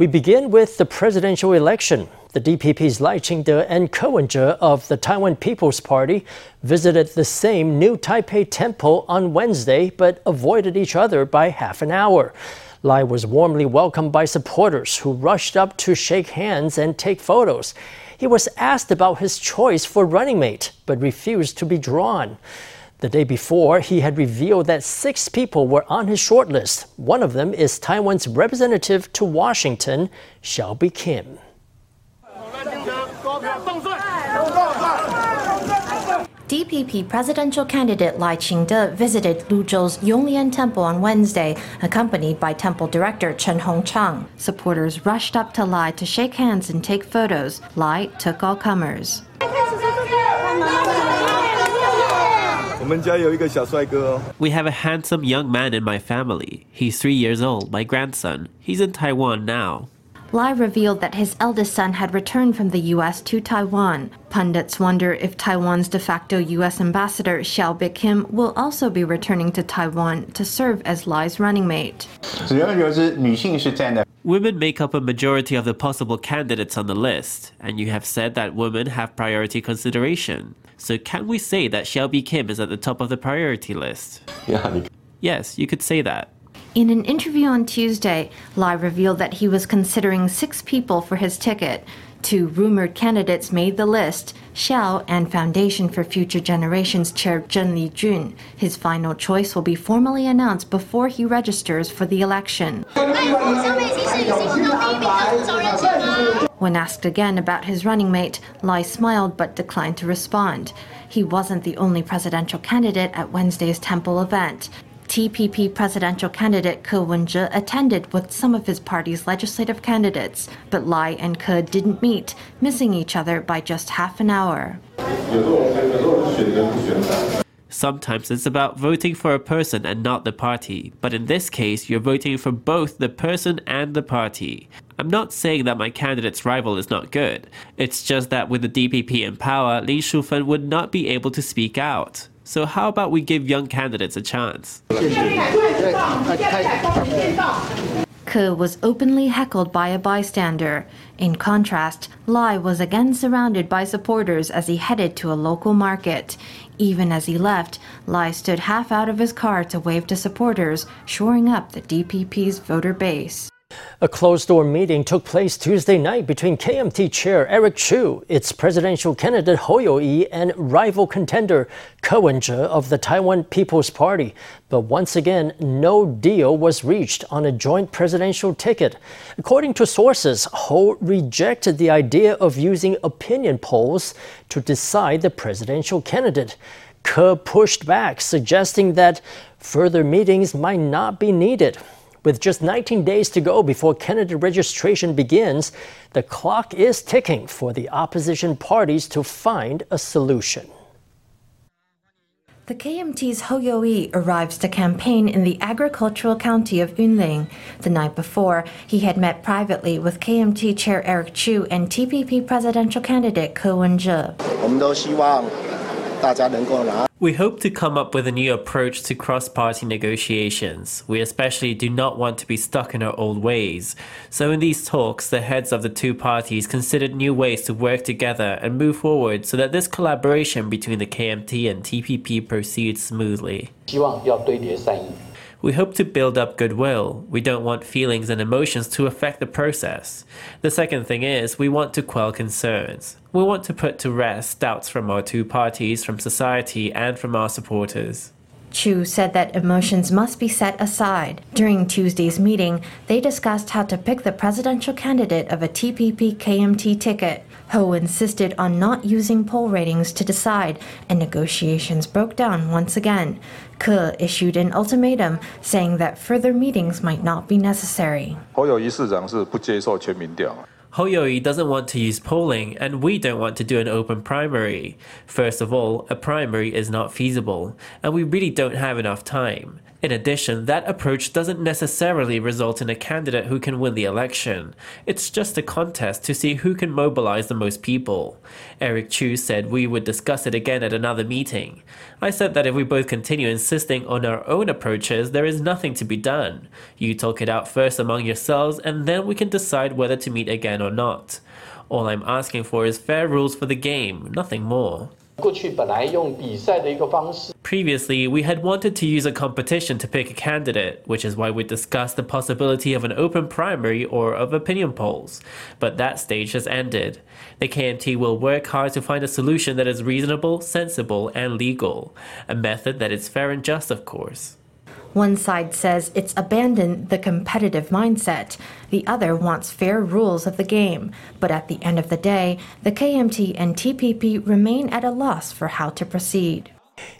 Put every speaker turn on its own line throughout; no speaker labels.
We begin with the presidential election. The DPP's Lai Ching-te and Wen-je of the Taiwan People's Party visited the same New Taipei temple on Wednesday but avoided each other by half an hour. Lai was warmly welcomed by supporters who rushed up to shake hands and take photos. He was asked about his choice for running mate but refused to be drawn. The day before, he had revealed that six people were on his shortlist. One of them is Taiwan's representative to Washington, Hsiao Bi-khim.
DPP presidential candidate Lai Ching-te visited Luzhou's Yonglian Temple on Wednesday, accompanied by temple director Chen Hongchang. Supporters rushed up to Lai to shake hands and take photos. Lai took all comers.
We have a handsome young man in my family. He's three years old, my grandson. He's in Taiwan now.
Lai revealed that his eldest son had returned from the U.S. to Taiwan. Pundits wonder if Taiwan's de facto U.S. ambassador Hsiao Bi-khim will also be returning to Taiwan to serve as Lai's running mate.
Women make up a majority of the possible candidates on the list, and you have said that women have priority consideration. So can we say that Hsiao Bi-khim is at the top of the priority list? Yes, you could say that.
In an interview on Tuesday, Lai revealed that he was considering six people for his ticket. Two rumored candidates made the list Hsiao and Foundation for Future Generations chair Cheng Li-chiun. His final choice will be formally announced before he registers for the election. When asked again about his running mate, Lai smiled but declined to respond. He wasn't the only presidential candidate at Wednesday's temple event. TPP presidential candidate Ko Wen-je attended with some of his party's legislative candidates, but Lai and Ke didn't meet, missing each other by just half an hour.
Sometimes it's about voting for a person and not the party, but in this case, you're voting for both the person and the party. I'm not saying that my candidate's rival is not good. It's just that with the DPP in power, Li Shufen would not be able to speak out. So how about we give young candidates a chance?
Ke was openly heckled by a bystander. In contrast, Lai was again surrounded by supporters as he headed to a local market. Even as he left, Lai stood half out of his car to wave to supporters, shoring up the DPP's voter base.
A closed door meeting took place Tuesday night between KMT Chair Eric Chu, its presidential candidate Hou Yu-ih, and rival contender Ko Wen-je of the Taiwan People's Party. But once again, no deal was reached on a joint presidential ticket. According to sources, Hou rejected the idea of using opinion polls to decide the presidential candidate. Ke pushed back, suggesting that further meetings might not be needed. With just 19 days to go before candidate registration begins, the clock is ticking for the opposition parties to find a solution.
The KMT's Hou Yu-ih arrives to campaign in the agricultural county of Yunlin. The night before, he had met privately with KMT Chair Eric Chu and TPP presidential candidate Ko Wen-je.
We hope to come up with a new approach to cross party negotiations. We especially do not want to be stuck in our old ways. So, in these talks, the heads of the two parties considered new ways to work together and move forward so that this collaboration between the KMT and TPP proceeds smoothly. We hope to build up goodwill. We don't want feelings and emotions to affect the process. The second thing is, we want to quell concerns. We want to put to rest doubts from our two parties, from society, and from our supporters.
Chu said that emotions must be set aside. During Tuesday's meeting, they discussed how to pick the presidential candidate of a TPP KMT ticket. Hou insisted on not using poll ratings to decide, and negotiations broke down once again. Ke issued an ultimatum saying that further meetings might not be necessary.
Hou Yu-ih doesn't want to use polling, and we don't want to do an open primary. First of all, a primary is not feasible, and we really don't have enough time. In addition, that approach doesn't necessarily result in a candidate who can win the election. It's just a contest to see who can mobilize the most people. Eric Chu said we would discuss it again at another meeting. I said that if we both continue insisting on our own approaches, there is nothing to be done. You talk it out first among yourselves, and then we can decide whether to meet again or not. All I'm asking for is fair rules for the game, nothing more. Previously, we had wanted to use a competition to pick a candidate, which is why we discussed the possibility of an open primary or of opinion polls. But that stage has ended. The KMT will work hard to find a solution that is reasonable, sensible, and legal. A method that is fair and just, of course.
One side says it's abandoned the competitive mindset. The other wants fair rules of the game. But at the end of the day, the KMT and TPP remain at a loss for how to proceed.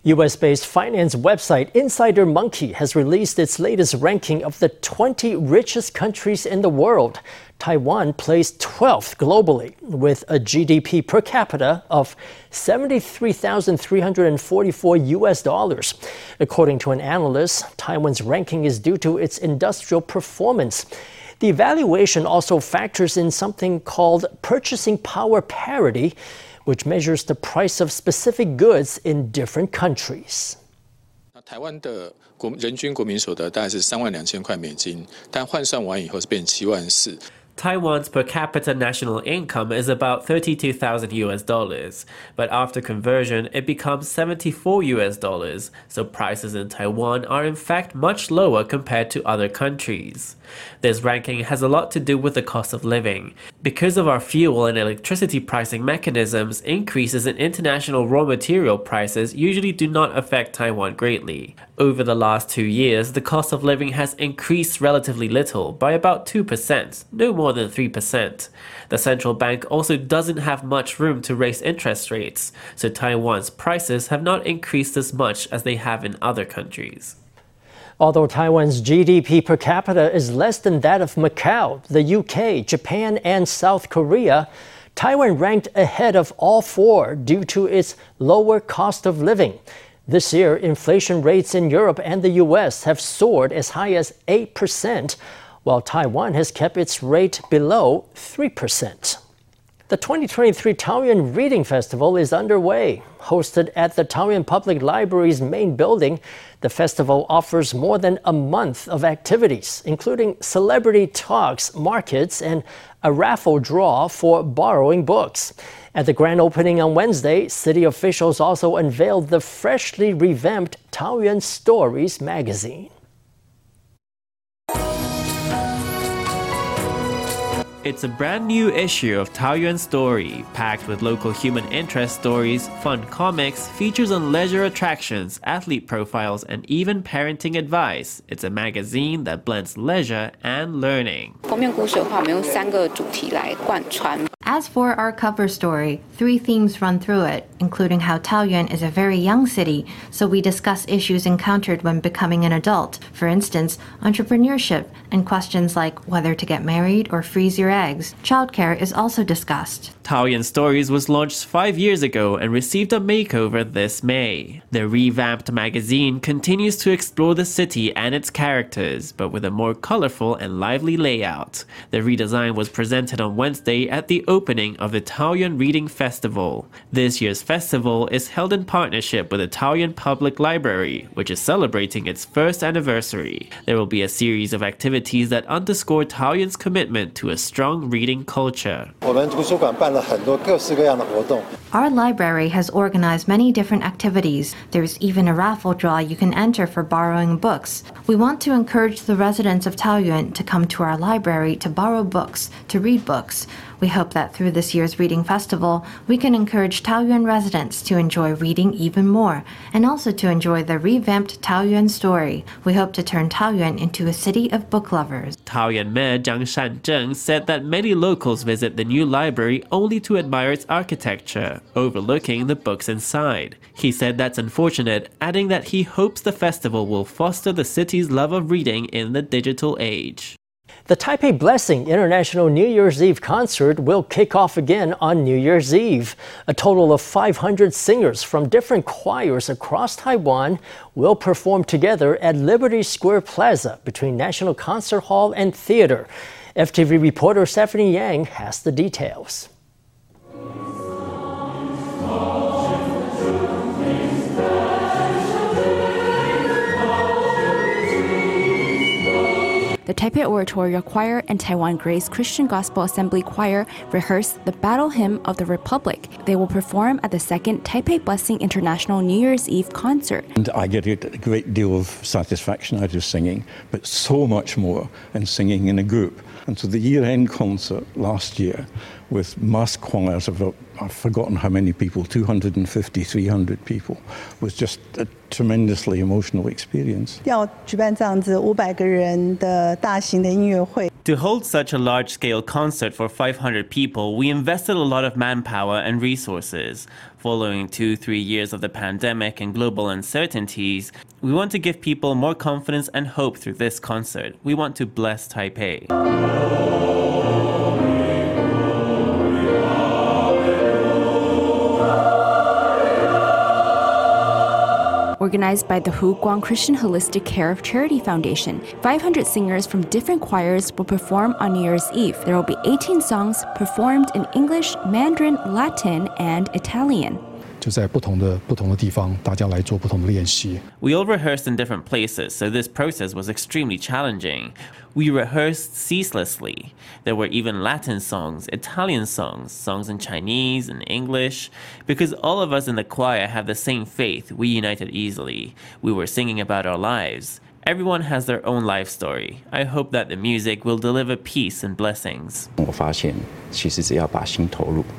US based finance website Insider Monkey has released its latest ranking of the 20 richest countries in the world. Taiwan placed 12th globally with a GDP per capita of 73,344 US dollars. According to an analyst, Taiwan's ranking is due to its industrial performance. The evaluation also factors in something called purchasing power parity which measures the price of specific goods in different countries.
台湾的国人均国民所得大概是三万两千块美金，但换算完以后是变七万四。
Taiwan's per capita national income is about 32,000 US dollars, but after conversion it becomes 74 US dollars, so prices in Taiwan are in fact much lower compared to other countries. This ranking has a lot to do with the cost of living. Because of our fuel and electricity pricing mechanisms, increases in international raw material prices usually do not affect Taiwan greatly. Over the last two years, the cost of living has increased relatively little, by about 2%, no more than 3%. The central bank also doesn't have much room to raise interest rates, so Taiwan's prices have not increased as much as they have in other countries.
Although Taiwan's GDP per capita is less than that of Macau, the UK, Japan, and South Korea, Taiwan ranked ahead of all four due to its lower cost of living. This year, inflation rates in Europe and the US have soared as high as 8%, while Taiwan has kept its rate below 3%. The 2023 Taoyuan Reading Festival is underway. Hosted at the Taoyuan Public Library's main building, the festival offers more than a month of activities, including celebrity talks, markets, and a raffle draw for borrowing books. At the grand opening on Wednesday, city officials also unveiled the freshly revamped Taoyuan Stories magazine.
It's a brand new issue of Taoyuan Story, packed with local human interest stories, fun comics, features on leisure attractions, athlete profiles, and even parenting advice. It's a magazine that blends leisure and learning.
As for our cover story, three themes run through it, including how Taoyuan is a very young city, so we discuss issues encountered when becoming an adult. For instance, entrepreneurship and questions like whether to get married or freeze your eggs. Childcare is also discussed.
Taoyuan Stories was launched five years ago and received a makeover this May. The revamped magazine continues to explore the city and its characters, but with a more colorful and lively layout. The redesign was presented on Wednesday at the opening of the Taoyuan Reading Festival. This year's festival is held in partnership with Taoyuan Public Library, which is celebrating its first anniversary. There will be a series of activities that underscore Taoyuan's commitment to a strong reading culture.
Our library has organized many different activities. There's even a raffle draw you can enter for borrowing books. We want to encourage the residents of Taoyuan to come to our library to borrow books, to read books. We hope that through this year's Reading Festival, we can encourage Taoyuan residents to enjoy reading even more and also to enjoy the revamped Taoyuan story. We hope to turn Taoyuan into a city of book lovers.
Taoyuan Mayor Zhang Shanzheng said that many locals visit the new library only to admire its architecture, overlooking the books inside. He said that's unfortunate, adding that he hopes the festival will foster the city's love of reading in the digital age.
The Taipei Blessing International New Year's Eve concert will kick off again on New Year's Eve. A total of 500 singers from different choirs across Taiwan will perform together at Liberty Square Plaza between National Concert Hall and Theater. FTV reporter Stephanie Yang has the details.
The Taipei Oratorio Choir and Taiwan Grace Christian Gospel Assembly Choir rehearse the Battle Hymn of the Republic. They will perform at the second Taipei Blessing International New Year's Eve concert.
And I get a great deal of satisfaction out of singing, but so much more in singing in a group. And so the year end concert last year with mass choirs of, I've forgotten how many people, 250, 300 people, was just a tremendously emotional experience.
To
hold such a large scale concert for 500 people, we invested a lot of manpower and resources. Following two, three years of the pandemic and global uncertainties, we want to give people more confidence and hope through this concert. We want to bless Taipei.
Organized by the Hu Guang Christian Holistic Care of Charity Foundation. 500 singers from different choirs will perform on New Year's Eve. There will be 18 songs performed in English, Mandarin, Latin, and Italian.
就在不同的不同的地方，大家来做不同的练习。
We all rehearsed in different places, so this process was extremely challenging. We rehearsed ceaselessly. There were even Latin songs, Italian songs, songs in Chinese and English. Because all of us in the choir have the same faith, we united easily. We were singing about our lives. Everyone has their own life story. I hope that the music will deliver peace and blessings.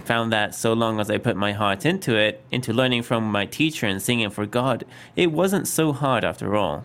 Found
that so long as I put my heart into it, into learning from my teacher and singing for God, it wasn't so hard after all.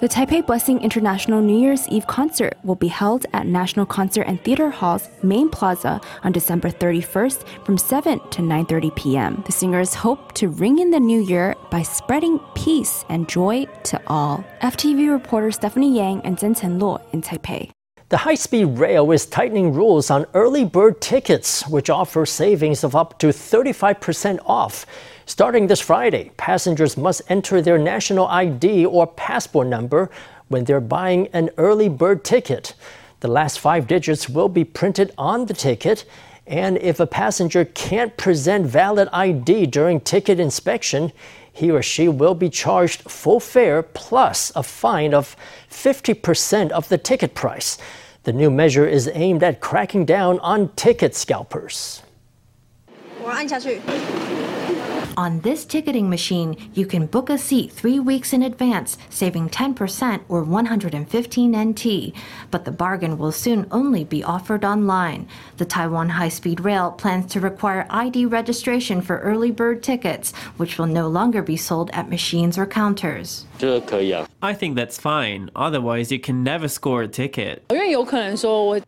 The Taipei Blessing International New Year's Eve concert will be held at National Concert and Theater Hall's main plaza on December 31st from 7 to 9:30 p.m. The singers hope to ring in the new year by spreading peace and joy to all. FTV reporter Stephanie Yang and Zhen Chenluo in Taipei.
The high speed rail is tightening rules on early bird tickets, which offer savings of up to 35% off. Starting this Friday, passengers must enter their national ID or passport number when they're buying an early bird ticket. The last five digits will be printed on the ticket, and if a passenger can't present valid ID during ticket inspection, he or she will be charged full fare plus a fine of 50% of the ticket price. The new measure is aimed at cracking down on ticket scalpers.
我按下去。 On this ticketing machine, you can book a seat three weeks in advance, saving 10% or 115 NT. But the bargain will soon only be offered online. The Taiwan High Speed Rail plans to require ID registration for early bird tickets, which will no longer be sold at machines or counters.
I think that's fine. Otherwise, you can never score a ticket.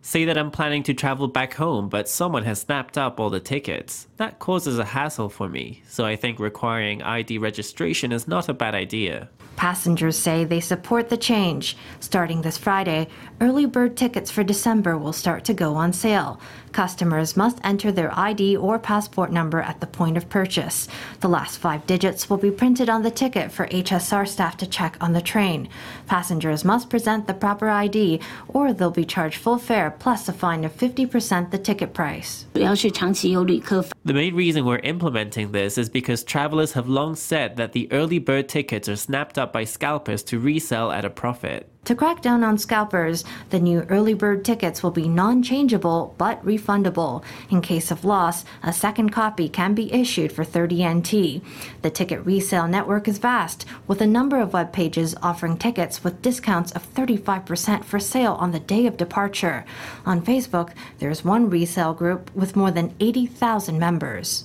Say that I'm planning to travel back home, but someone has snapped up all the tickets. That causes a hassle for me, so I think requiring ID registration is not a bad idea.
Passengers say they support the change. Starting this Friday, early bird tickets for December will start to go on sale. Customers must enter their ID or passport number at the point of purchase. The last five digits will be printed on the ticket for HSR staff to check on the train. Passengers must present the proper ID or they'll be charged full fare plus a fine of 50% the ticket price.
The main reason we're implementing this is because travelers have long said that the early bird tickets are snapped up by scalpers to resell at a profit.
To crack down on scalpers, the new early bird tickets will be non changeable but refundable. In case of loss, a second copy can be issued for 30 NT. The ticket resale network is vast, with a number of web pages offering tickets with discounts of 35% for sale on the day of departure. On Facebook, there's one resale group with more than 80,000 members.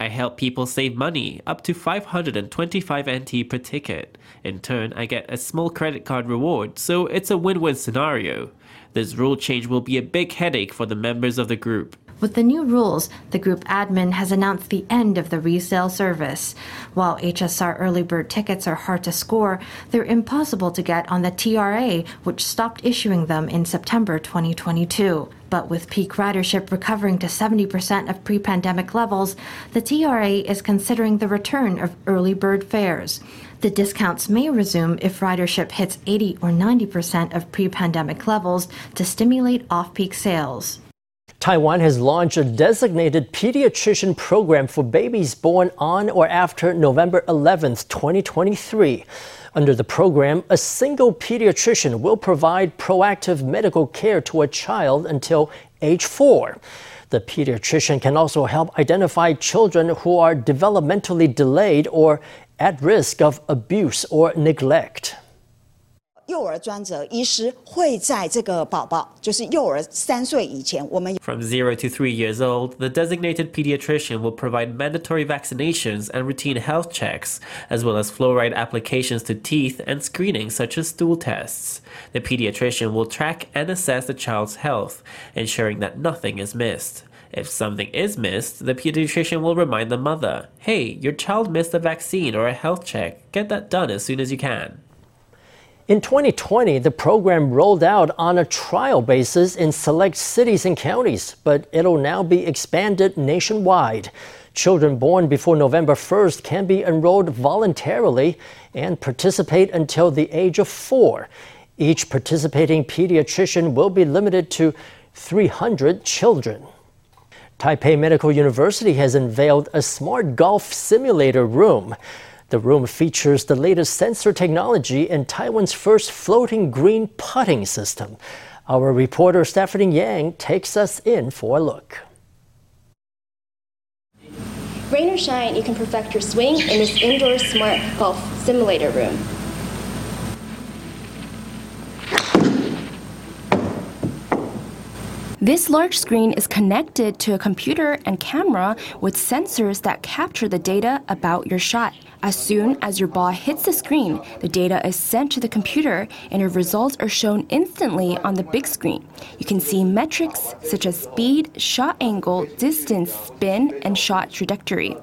I help people save money, up to 525 NT per ticket. In turn, I get a small credit card reward, so it's a win win scenario. This rule change will be a big headache for the members of the group.
With the new rules, the group admin has announced the end of the resale service. While HSR early bird tickets are hard to score, they're impossible to get on the TRA, which stopped issuing them in September 2022. But with peak ridership recovering to 70% of pre pandemic levels, the TRA is considering the return of early bird fares. The discounts may resume if ridership hits 80 or 90% of pre pandemic levels to stimulate off peak sales.
Taiwan has launched a designated pediatrician program for babies born on or after November 11, 2023. Under the program, a single pediatrician will provide proactive medical care to a child until age four. The pediatrician can also help identify children who are developmentally delayed or at risk of abuse or neglect.
幼儿专责医师会在这个宝宝，就是幼儿三岁以前，我们
From zero to three years old, the designated pediatrician will provide mandatory vaccinations and routine health checks, as well as fluoride applications to teeth and screening such as stool tests. The pediatrician will track and assess the child's health, ensuring that nothing is missed. If something is missed, the pediatrician will remind the mother, hey, your child missed a vaccine or a health check. Get that done as soon as you can.
In 2020, the program rolled out on a trial basis in select cities and counties, but it'll now be expanded nationwide. Children born before November 1st can be enrolled voluntarily and participate until the age of four. Each participating pediatrician will be limited to 300 children. Taipei Medical University has unveiled a smart golf simulator room. The room features the latest sensor technology and Taiwan's first floating green putting system. Our reporter Stephanie Yang takes us in for a look.
Rain or shine, you can perfect your swing in this indoor smart golf simulator room.
This large screen is connected to a computer and camera with sensors that capture the data about your shot. As soon as your ball hits the screen, the data is sent to the computer and your results are shown instantly on the big screen. You can see metrics such as speed, shot angle, distance, spin, and shot trajectory.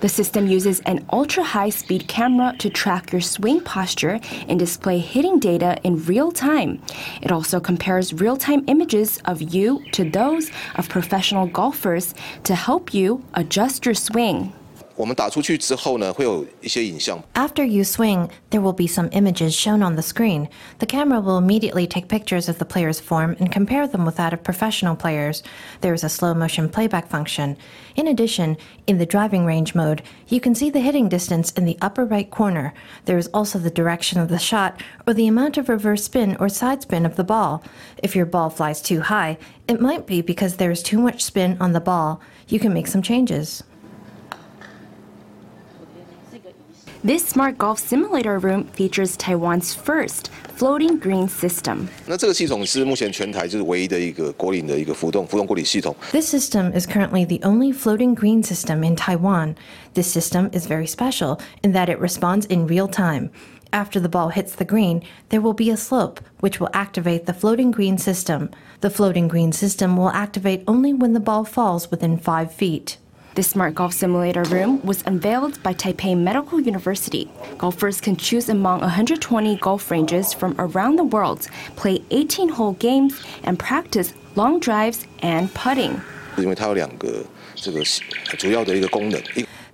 The system uses an ultra high speed camera to track your swing posture and display hitting data in real time. It also compares real time images of you to those of professional golfers to help you adjust your swing.
我们打出去之后呢，会有一些影像。
After you swing, there will be some images shown on the screen. The camera will immediately take pictures of the player's form and compare them with that of professional players. There is a slow motion playback function. In addition, in the driving range mode, you can see the hitting distance in the upper right corner. There is also the direction of the shot or the amount of reverse spin or side spin of the ball. If your ball flies too high, it might be because there is too much spin on the ball. You can make some changes.
This smart golf simulator room features Taiwan's first floating green system.
This system is currently the only floating green system in Taiwan. This system is very special in that it responds in real time. After the ball hits the green, there will be a slope, which will activate the floating green system. The floating green system will activate only when the ball falls within 5 feet.
The smart golf simulator room was unveiled by Taipei Medical University. Golfers can choose among 120 golf ranges from around the world, play 18 hole games, and practice long drives and putting.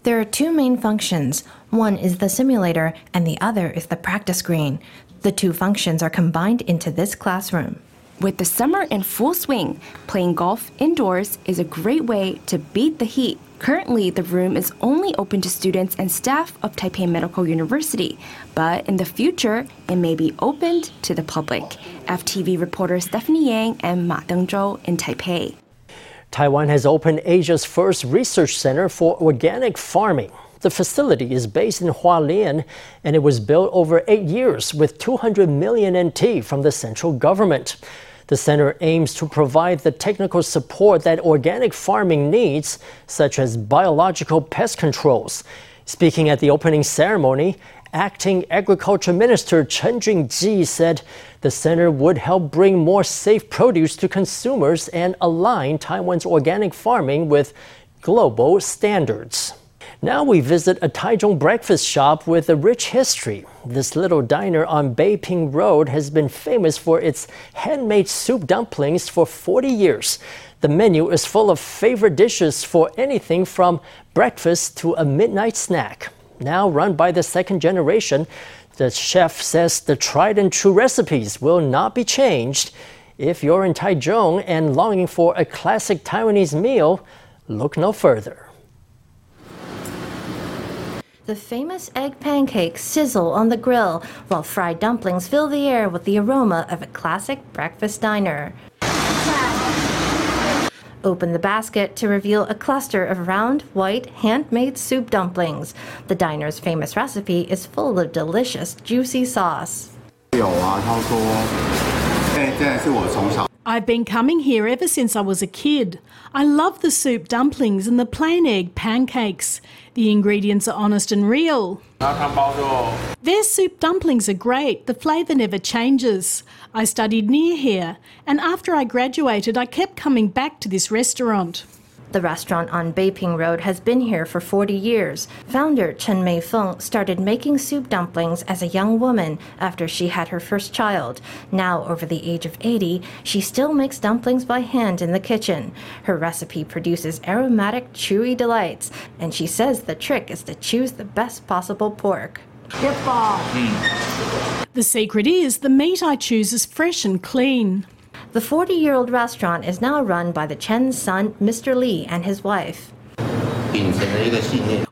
There are two main functions. One is the simulator, and the other is the practice green. The two functions are combined into this classroom.
With the summer in full swing, playing golf indoors is a great way to beat the heat. Currently, the room is only open to students and staff of Taipei Medical University, but in the future, it may be opened to the public. FTV reporter Stephanie Yang and Ma Dengzhou in Taipei.
Taiwan has opened Asia's first research center for organic farming. The facility is based in Hualien and it was built over eight years with 200 million NT from the central government. The center aims to provide the technical support that organic farming needs, such as biological pest controls. Speaking at the opening ceremony, Acting Agriculture Minister Chen Jun-ji said the center would help bring more safe produce to consumers and align Taiwan's organic farming with global standards. Now we visit a Taichung breakfast shop with a rich history. This little diner on Beiping Road has been famous for its handmade soup dumplings for 40 years. The menu is full of favorite dishes for anything from breakfast to a midnight snack. Now run by the second generation, the chef says the tried and true recipes will not be changed. If you're in Taichung and longing for a classic Taiwanese meal, look no further.
The famous egg pancakes sizzle on the grill, while fried dumplings fill the air with the aroma of a classic breakfast diner. Open the basket to reveal a cluster of round, white, handmade soup dumplings. The diner's famous recipe is full of delicious, juicy sauce.
I've been coming here ever since I was a kid. I love the soup dumplings and the plain egg pancakes. The ingredients are honest and real. Their soup dumplings are great. The flavour never changes. I studied near here, and after I graduated, I kept coming back to this restaurant.
The restaurant on Beiping Road has been here for 40 years. Founder Chen Meifeng started making soup dumplings as a young woman after she had her first child. Now, over the age of 80, she still makes dumplings by hand in the kitchen. Her recipe produces aromatic, chewy delights, and she says the trick is to choose the best possible pork. Hmm.
The secret is the meat I choose is fresh and clean.
The 40 year old restaurant is now run by the Chen's son, Mr. Lee, and his wife.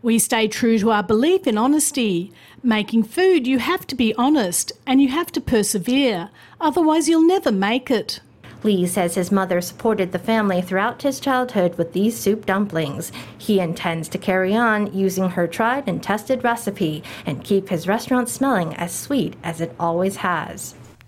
We stay true to our belief in honesty. Making food, you have to be honest and you have to persevere, otherwise, you'll never make it.
Lee says his mother supported the family throughout his childhood with these soup dumplings. He intends to carry on using her tried and tested recipe and keep his restaurant smelling as sweet as it always has.